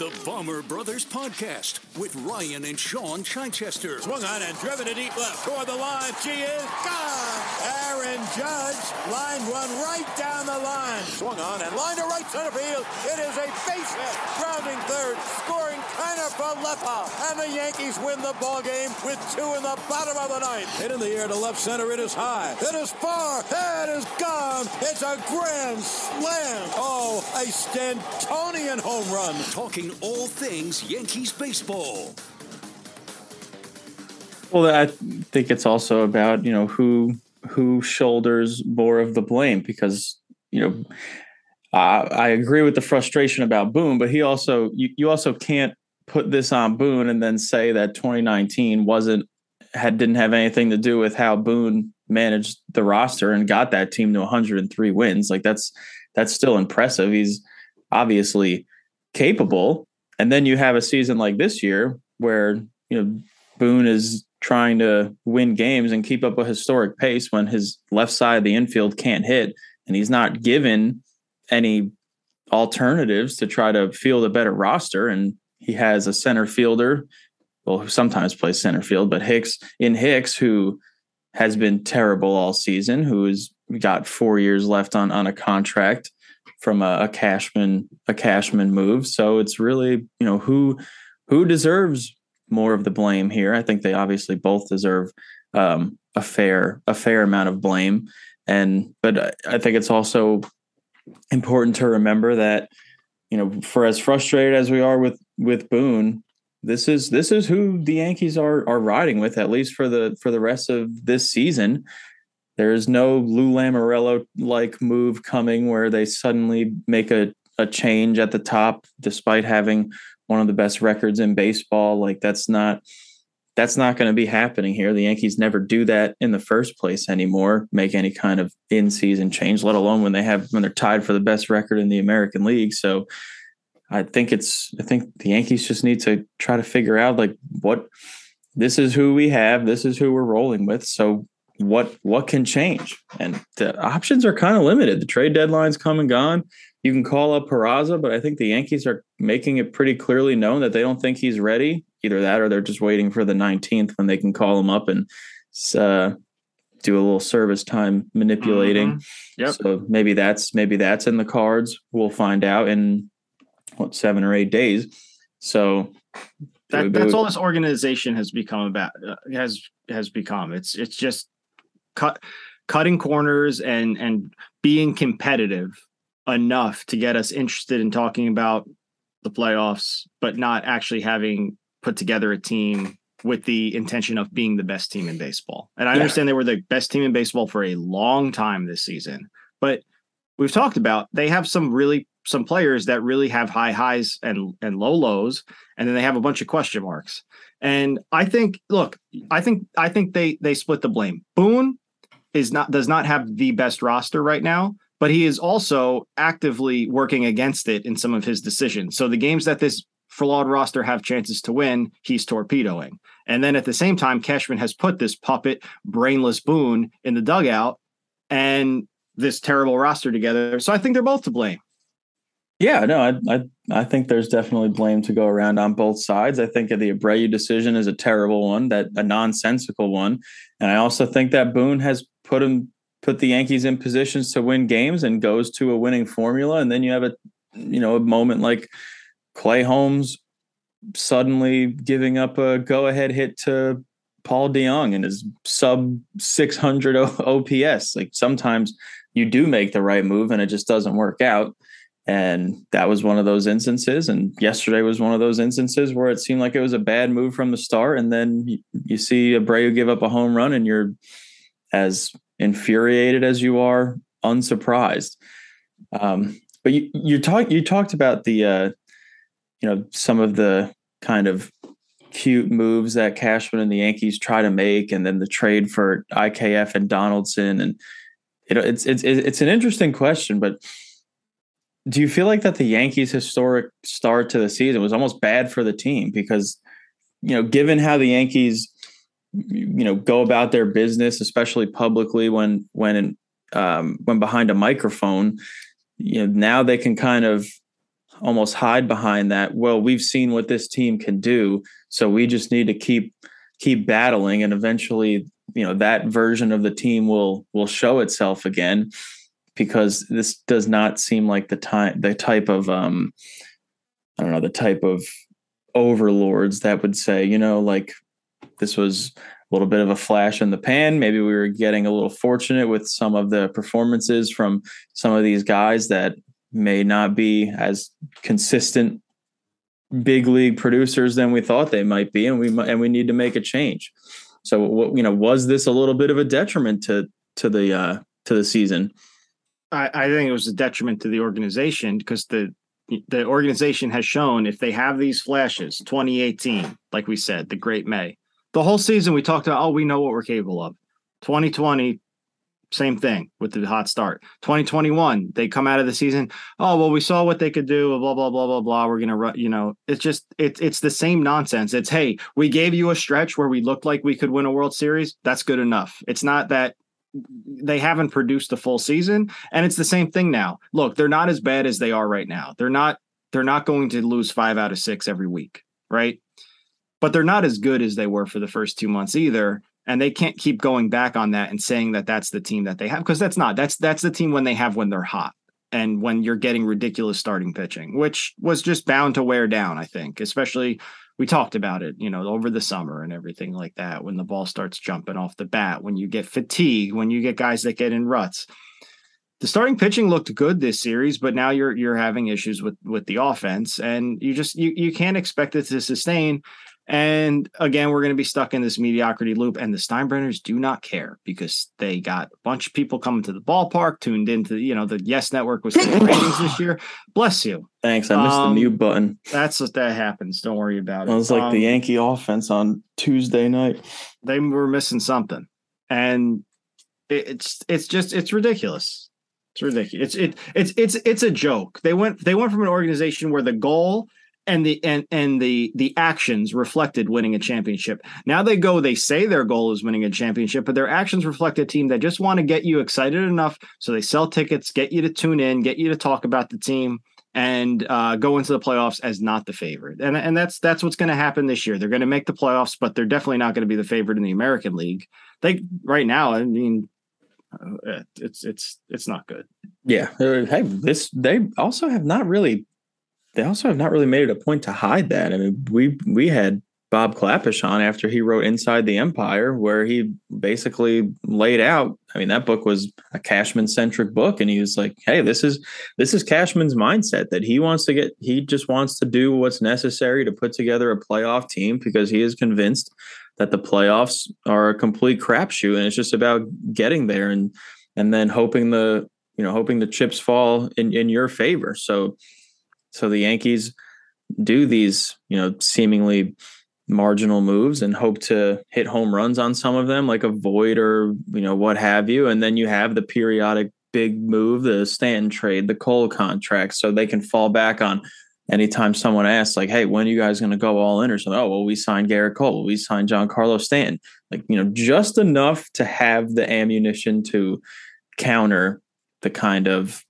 The Bomber Brothers Podcast with Ryan and Sean Chichester. Swung on and driven to deep left toward the line. She is gone. Aaron Judge line one right down the line. Swung on and line to right center field. It is a base hit. Grounding third. Scoring Kiner Falefa. And the Yankees win the ball game with two in the bottom of the ninth. Hit in the air to left center. It is high. It is far. It is gone. It's a grand slam. Oh, a Stantonian home run. Talking all things Yankees baseball. Well, I think it's also about you know who who shoulders more of the blame because you know uh, I agree with the frustration about Boone, but he also you, you also can't put this on Boone and then say that 2019 wasn't had didn't have anything to do with how Boone managed the roster and got that team to 103 wins. Like that's that's still impressive. He's obviously capable. And then you have a season like this year where, you know, Boone is trying to win games and keep up a historic pace when his left side of the infield can't hit and he's not given any alternatives to try to field a better roster and he has a center fielder well who sometimes plays center field but Hicks in Hicks who has been terrible all season who has got 4 years left on on a contract from a, a Cashman a Cashman move. So it's really you know who who deserves more of the blame here. I think they obviously both deserve um, a fair a fair amount of blame, and but I think it's also important to remember that you know for as frustrated as we are with with Boone. This is this is who the Yankees are are riding with at least for the for the rest of this season. There is no Lou Lamoriello like move coming where they suddenly make a, a change at the top despite having one of the best records in baseball. Like that's not that's not going to be happening here. The Yankees never do that in the first place anymore, make any kind of in-season change, let alone when they have when they're tied for the best record in the American League. So I think it's I think the Yankees just need to try to figure out like what this is who we have, this is who we're rolling with. So what what can change and the options are kind of limited the trade deadline's come and gone you can call up Peraza, but I think the Yankees are making it pretty clearly known that they don't think he's ready. Either that, or they're just waiting for the 19th when they can call him up and uh, do a little service time manipulating. Mm-hmm. Yep. So maybe that's maybe that's in the cards. We'll find out in what seven or eight days. So that, that's all this organization has become about uh, has has become. It's it's just cut cutting corners and and being competitive enough to get us interested in talking about the playoffs, but not actually having put together a team with the intention of being the best team in baseball. And I yeah. understand they were the best team in baseball for a long time this season, but we've talked about they have some really some players that really have high highs and and low lows and then they have a bunch of question marks. And I think look, I think I think they they split the blame. Boone is not does not have the best roster right now, but he is also actively working against it in some of his decisions. So the games that this flawed roster have chances to win, he's torpedoing. And then at the same time, Cashman has put this puppet, brainless Boone in the dugout and this terrible roster together. So I think they're both to blame. Yeah, no, I, I I think there's definitely blame to go around on both sides. I think the Abreu decision is a terrible one, that a nonsensical one, and I also think that Boone has put him put the Yankees in positions to win games and goes to a winning formula, and then you have a you know a moment like Clay Holmes suddenly giving up a go ahead hit to Paul DeJong and his sub 600 OPS. Like sometimes you do make the right move and it just doesn't work out. And that was one of those instances. And yesterday was one of those instances where it seemed like it was a bad move from the start. And then you, you see Abreu give up a home run, and you're as infuriated as you are unsurprised. Um, but you you talked you talked about the uh, you know some of the kind of cute moves that Cashman and the Yankees try to make, and then the trade for IKF and Donaldson, and know it's it's it's an interesting question, but do you feel like that the Yankees' historic start to the season was almost bad for the team? Because you know given how the Yankees you know go about their business, especially publicly when when um, when behind a microphone, you know now they can kind of almost hide behind that well we've seen what this team can do so we just need to keep keep battling and eventually you know that version of the team will will show itself again because this does not seem like the time the type of um i don't know the type of overlords that would say you know like this was a little bit of a flash in the pan maybe we were getting a little fortunate with some of the performances from some of these guys that may not be as consistent big league producers than we thought they might be, and we and we need to make a change. So, what you know, was this a little bit of a detriment to to the uh, to the season? I, I think it was a detriment to the organization because the the organization has shown if they have these flashes, 2018, like we said, the Great May, the whole season we talked about, oh, we know what we're capable of. 2020, same thing with the hot start. 2021, they come out of the season. Oh well, we saw what they could do. Blah blah blah blah blah. We're gonna run. You know, it's just it's it's the same nonsense. It's hey, we gave you a stretch where we looked like we could win a World Series. That's good enough. It's not that they haven't produced a full season, and it's the same thing now. Look, they're not as bad as they are right now. They're not. They're not going to lose five out of six every week, right? But they're not as good as they were for the first two months either and they can't keep going back on that and saying that that's the team that they have because that's not that's that's the team when they have when they're hot and when you're getting ridiculous starting pitching which was just bound to wear down i think especially we talked about it you know over the summer and everything like that when the ball starts jumping off the bat when you get fatigue when you get guys that get in ruts. The starting pitching looked good this series but now you're you're having issues with with the offense and you just you you can't expect it to sustain and again, we're going to be stuck in this mediocrity loop. And the Steinbrenners do not care because they got a bunch of people coming to the ballpark, tuned into, you know, the Yes Network was ratings this year. Bless you. Thanks. I missed um, the mute button. That's what that happens. Don't worry about it. It was like um, the Yankee offense on Tuesday night. They were missing something. And it's it's just it's ridiculous. It's ridiculous. It's it it's it's it's a joke. They went they went from an organization where the goal and the and and the the actions reflected winning a championship. Now they go, they say their goal is winning a championship, but their actions reflect a team that just want to get you excited enough so they sell tickets, get you to tune in, get you to talk about the team, and uh, go into the playoffs as not the favorite. And and that's that's what's going to happen this year. They're going to make the playoffs, but they're definitely not going to be the favorite in the American League. They right now, I mean, uh, it's it's it's not good. Yeah. Hey, this they also have not really they also have not really made it a point to hide that. I mean, we we had Bob Klapisch on after he wrote Inside the Empire, where he basically laid out. I mean, that book was a Cashman centric book, and he was like, "Hey, this is this is Cashman's mindset that he wants to get. He just wants to do what's necessary to put together a playoff team because he is convinced that the playoffs are a complete crapshoot, and it's just about getting there and and then hoping the you know hoping the chips fall in in your favor. So." So the Yankees do these, you know, seemingly marginal moves and hope to hit home runs on some of them, like a Voit or, you know, what have you. And then you have the periodic big move, the Stanton trade, the Cole contract, so they can fall back on anytime someone asks, like, hey, when are you guys going to go all in or something? Oh, well, we signed Gerrit Cole, we signed Giancarlo Stanton. Like, you know, just enough to have the ammunition to counter the kind of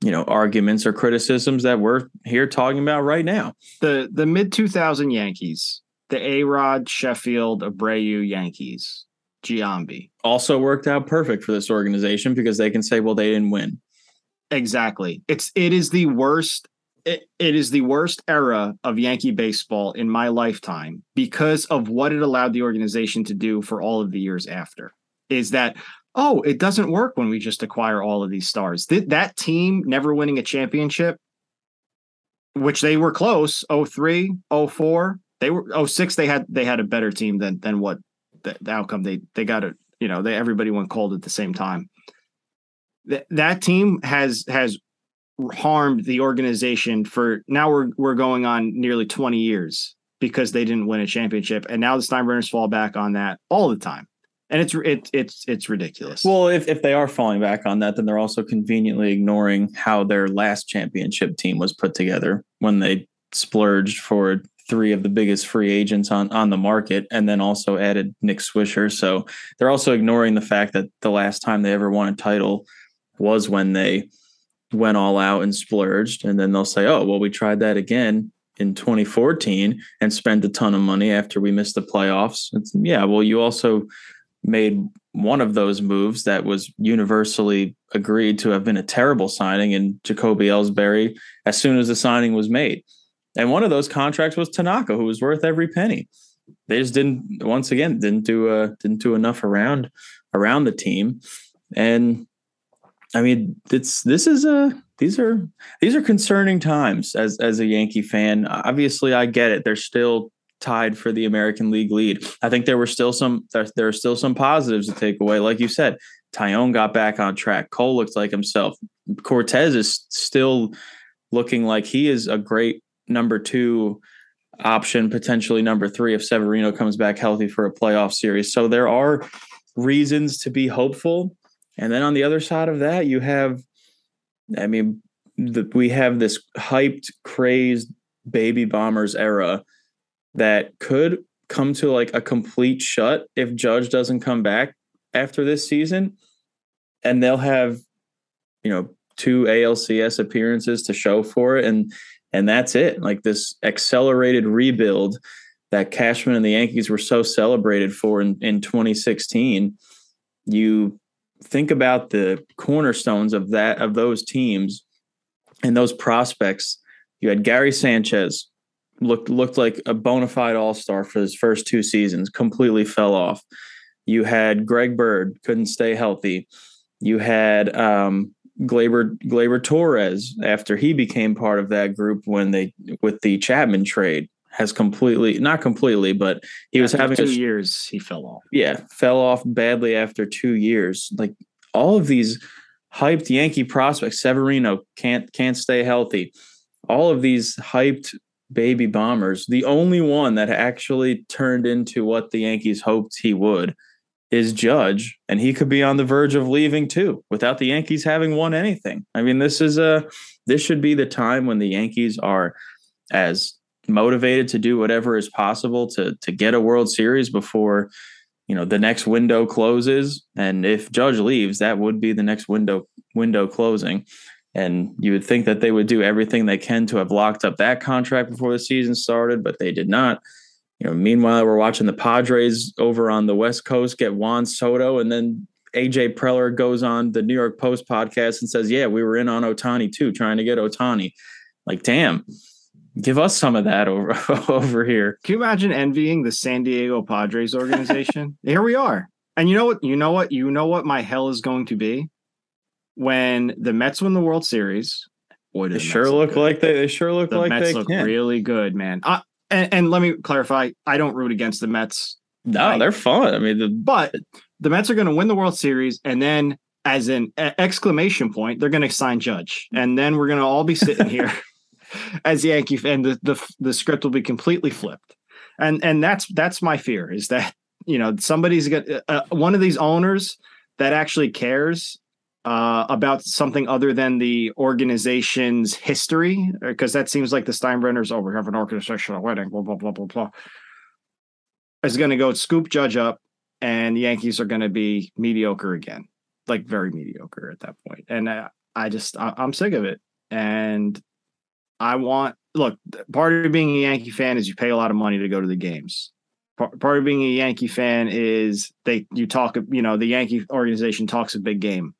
you know arguments or criticisms that we're here talking about right now. The the mid 2000 Yankees, the A Rod, Sheffield, Abreu Yankees, Giambi also worked out perfect for this organization because they can say, well, they didn't win. Exactly. It's it is the worst. It, it is the worst era of Yankee baseball in my lifetime because of what it allowed the organization to do for all of the years after. Is that oh, it doesn't work when we just acquire all of these stars. Th- that team never winning a championship which they were close 03, 04. They were 06, they had they had a better team than than what the, the outcome they they got it, you know, they everybody went cold at the same time. That that team has has harmed the organization for now we're we're going on nearly 20 years because they didn't win a championship and now the Steinbrenners fall back on that all the time and it's it, it's it's ridiculous. Well, if if they are falling back on that, then they're also conveniently ignoring how their last championship team was put together when they splurged for three of the biggest free agents on on the market, and then also added Nick Swisher. So they're also ignoring the fact that the last time they ever won a title was when they went all out and splurged, and then they'll say, "Oh, well, we tried that again." In 2014 and spent a ton of money after we missed the playoffs. It's, yeah, well, you also made one of those moves that was universally agreed to have been a terrible signing in Jacoby Ellsbury as soon as the signing was made. And one of those contracts was Tanaka, who was worth every penny. They just didn't once again didn't do uh didn't do enough around around the team. And I mean it's this is a these are these are concerning times as as a Yankee fan. Obviously I get it. They're still tied for the American League lead. I think there were still some there, there are still some positives to take away. Like you said, Taillon got back on track. Cole looks like himself. Cortes is still looking like he is a great number two option, potentially number three if Severino comes back healthy for a playoff series. So there are reasons to be hopeful. And then on the other side of that, you have, I mean, the, we have this hyped, crazed baby bombers era that could come to like a complete shut if Judge doesn't come back after this season. And they'll have, you know, two ALCS appearances to show for it. And and that's it. Like this accelerated rebuild that Cashman and the Yankees were so celebrated for in, in 2016. You think about the cornerstones of that of those teams and those prospects. You had Gary Sanchez, looked looked like a bona fide all star for his first two seasons. Completely fell off. You had Greg Bird couldn't stay healthy. You had um, Gleyber Gleyber Torres after he became part of that group when they with the Chapman trade has completely not completely, but he was having two a, years. He fell off. Yeah, fell off badly after two years. Like all of these hyped Yankee prospects, Severino can't can't stay healthy. All of these hyped baby bombers, the only one that actually turned into what the Yankees hoped he would is Judge, and he could be on the verge of leaving too without the Yankees having won anything. I mean, this is a this should be the time when the Yankees are as motivated to do whatever is possible to to get a World Series before you know the next window closes and if Judge leaves that would be the next window window closing and you would think that they would do everything they can to have locked up that contract before the season started, but they did not. You know, meanwhile, we're watching the Padres over on the West Coast get Juan Soto, and then AJ Preller goes on the New York Post podcast and says, "Yeah, we were in on Ohtani too, trying to get Ohtani." Like, damn, give us some of that over over here. Can you imagine envying the San Diego Padres organization? here we are, and you know what? You know what? You know what? My hell is going to be when the Mets win the World Series, boy, they sure look, look like they they sure look the like Mets they look can. really good, man. Uh, and, and, let me clarify: I don't root against the Mets. No, I, they're fun. I mean, the, but the Mets are going to win the World Series, and then as an exclamation point, they're going to sign Judge, and then we're going to all be sitting here as Yankee, and the, the the script will be completely flipped. And and that's that's my fear is that you know somebody's got uh, one of these owners that actually cares uh, about something other than the organization's history, because that seems like the Steinbrenners, oh, we have an organizational wedding, blah, blah, blah, blah, blah, is going to go scoop Judge up, and the Yankees are going to be mediocre again, like very mediocre at that point. And I, I just, I, I'm sick of it. And I want, look, part of being a Yankee fan is you pay a lot of money to go to the games. Part, part of being a Yankee fan is they, you talk, you know, the Yankee organization talks a big game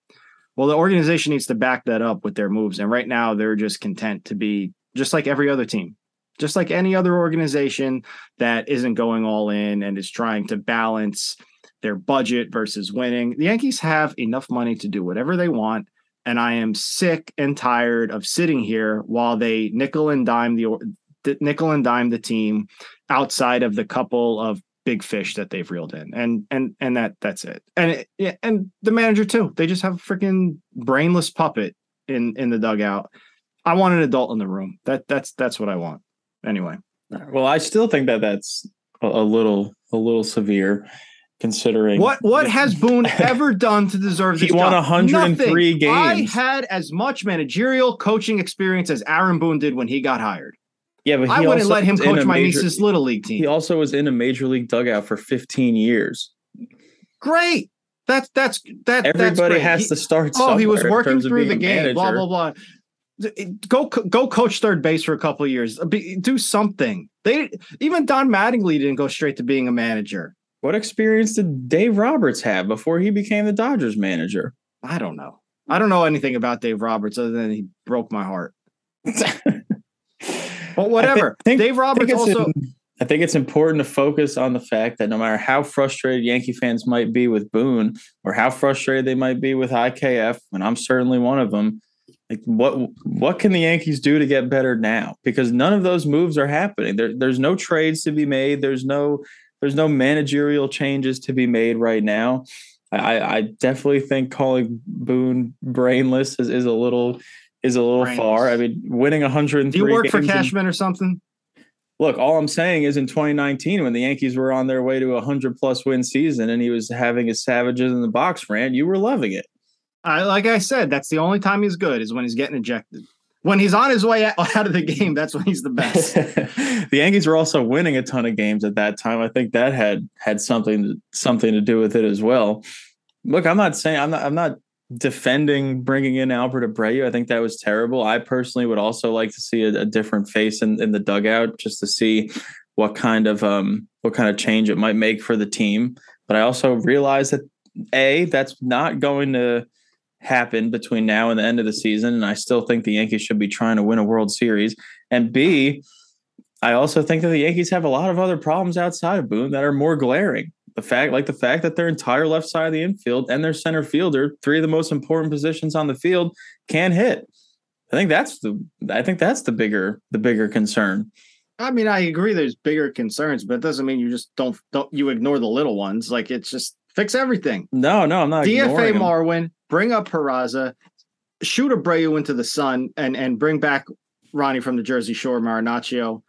well, the organization needs to back that up with their moves. And right now, they're just content to be just like every other team, just like any other organization that isn't going all in and is trying to balance their budget versus winning. The Yankees have enough money to do whatever they want. and I am sick and tired of sitting here while they nickel and dime the nickel and dime the team outside of the couple of big fish that they've reeled in, and and and that that's it. And it, yeah, and the manager too. They just have a freaking brainless puppet in in the dugout. I want an adult in the room. That that's that's what I want. Anyway. Well, I still think that that's a, a little a little severe considering what what has Boone ever done to deserve this? He won 103 Nothing. games. I had as much managerial coaching experience as Aaron Boone did when he got hired. Yeah, but I wouldn't let him coach my major, niece's little league team. He also was in a major league dugout for 15 years. Great. That's that's that. Everybody that's has he, to start. Oh, he was working through the game. Blah blah blah. Go go coach third base for a couple years. Be, do something. They even Don Mattingly didn't go straight to being a manager. What experience did Dave Roberts have before he became the Dodgers manager? I don't know. I don't know anything about Dave Roberts other than he broke my heart. but whatever. I think, Dave Roberts I also. In, I think it's important to focus on the fact that no matter how frustrated Yankee fans might be with Boone or how frustrated they might be with IKF, and I'm certainly one of them, like what what can the Yankees do to get better now? Because none of those moves are happening. There, there's no trades to be made. There's no there's no managerial changes to be made right now. I, I definitely think calling Boone brainless is, is a little is a little far. I mean, winning 103. Do you work for Cashman or something? Look, all I'm saying is in 2019, when the Yankees were on their way to a 100 plus win season and he was having his savages in the box rant, you were loving it. I, like I said, that's the only time he's good is when he's getting ejected. When he's on his way out of the game, that's when he's the best. the Yankees were also winning a ton of games at that time. I think that had had something something to do with it as well. Look, I'm not saying I'm not I'm not defending bringing in Albert Abreu. I think that was terrible. I personally would also like to see a, a different face in, in the dugout just to see what kind of um what kind of change it might make for the team. But I also realize that a that's not going to happen between now and the end of the season, and I still think the Yankees should be trying to win a World Series. And B, I also think that the Yankees have a lot of other problems outside of Boone that are more glaring the fact like the fact that their entire left side of the infield and their center fielder, three of the most important positions on the field, can hit. I think that's the I think that's the bigger the bigger concern. I mean, I agree there's bigger concerns, but it doesn't mean you just don't don't you ignore the little ones. Like it's just fix everything. No, no, I'm not. DFA Marwin, bring up Peraza, shoot Abreu into the sun, and and bring back Ronnie from the Jersey Shore, Marinaccio,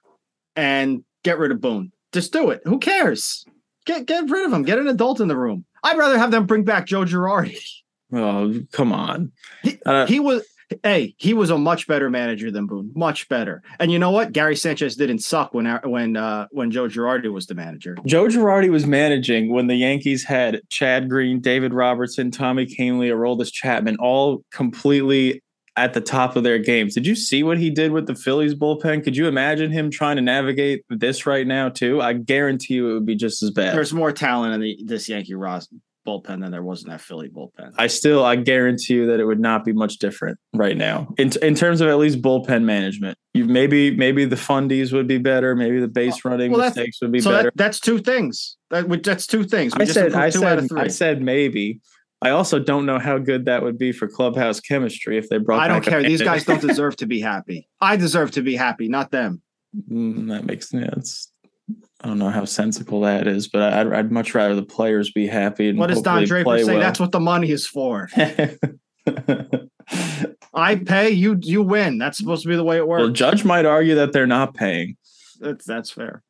and get rid of Boone. Just do it. Who cares? Get get rid of him. Get an adult in the room. I'd rather have them bring back Joe Girardi. Oh, come on. He, uh, he was hey, he was a much better manager than Boone, much better. And you know what? Gary Sanchez didn't suck when when uh, when Joe Girardi was the manager. Joe Girardi was managing when the Yankees had Chad Green, David Robertson, Tommy Kahnle, Aroldis Chapman, all completely at the top of their games. Did you see what he did with the Phillies bullpen? Could you imagine him trying to navigate this right now too? I guarantee you it would be just as bad. There's more talent in the, this Yankee Ross bullpen than there was in that Philly bullpen. I still I guarantee you that it would not be much different right now in in terms of at least bullpen management. You maybe maybe the fundies would be better. Maybe the base running well, mistakes would be so better. That, that's two things. That that's two things. We I said I said I said maybe. I also don't know how good that would be for clubhouse chemistry if they brought. I don't care. These guys don't deserve to be happy. I deserve to be happy, not them. Mm, that makes sense. I don't know how sensible that is, but I'd, I'd much rather the players be happy. what does Don Draper say? Well. That's what the money is for. I pay you. You win. That's supposed to be the way it works. Well, Judge might argue that they're not paying. That's that's fair.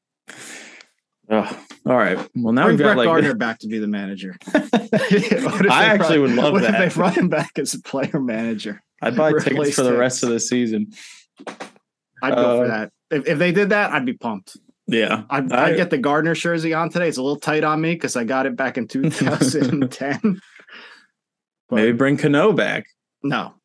Oh, all right. Well, now Bring we've got Brett like Gardner back to be the manager. I actually brought, would love what that. If they brought him back as a player manager. I'd buy tickets for the rest of the season. I'd go uh, for that. If, if they did that, I'd be pumped. Yeah, I'd, I, would get the Gardner jersey on today. It's a little tight on me because I got it back in 2010. Maybe bring Cano back. No,